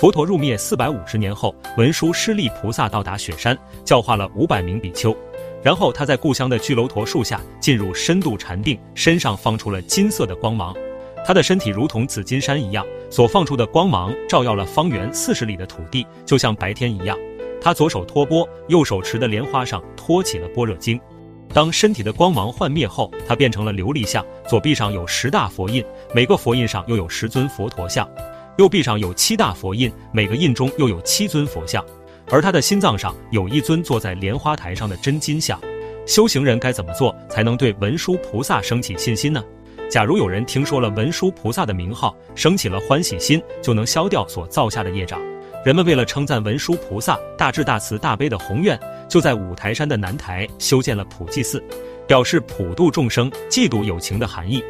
佛陀入灭四百五十年后，文殊师利菩萨到达雪山，教化了五百名比丘。然后他在故乡的巨楼陀树下进入深度禅定，身上放出了金色的光芒。他的身体如同紫金山一样，所放出的光芒照耀了方圆四十里的土地，就像白天一样。他左手托钵，右手持的莲花上托起了般若经。当身体的光芒幻灭后，他变成了琉璃像，左臂上有十大佛印，每个佛印上又有十尊佛陀像；右臂上有七大佛印，每个印中又有七尊佛像。而他的心脏上有一尊坐在莲花台上的真金像。修行人该怎么做才能对文殊菩萨升起信心呢？假如有人听说了文殊菩萨的名号，升起了欢喜心，就能消掉所造下的业障。人们为了称赞文殊菩萨大智大慈大悲的宏愿，就在五台山的南台修建了普济寺，表示普度众生、嫉妒有情的含义。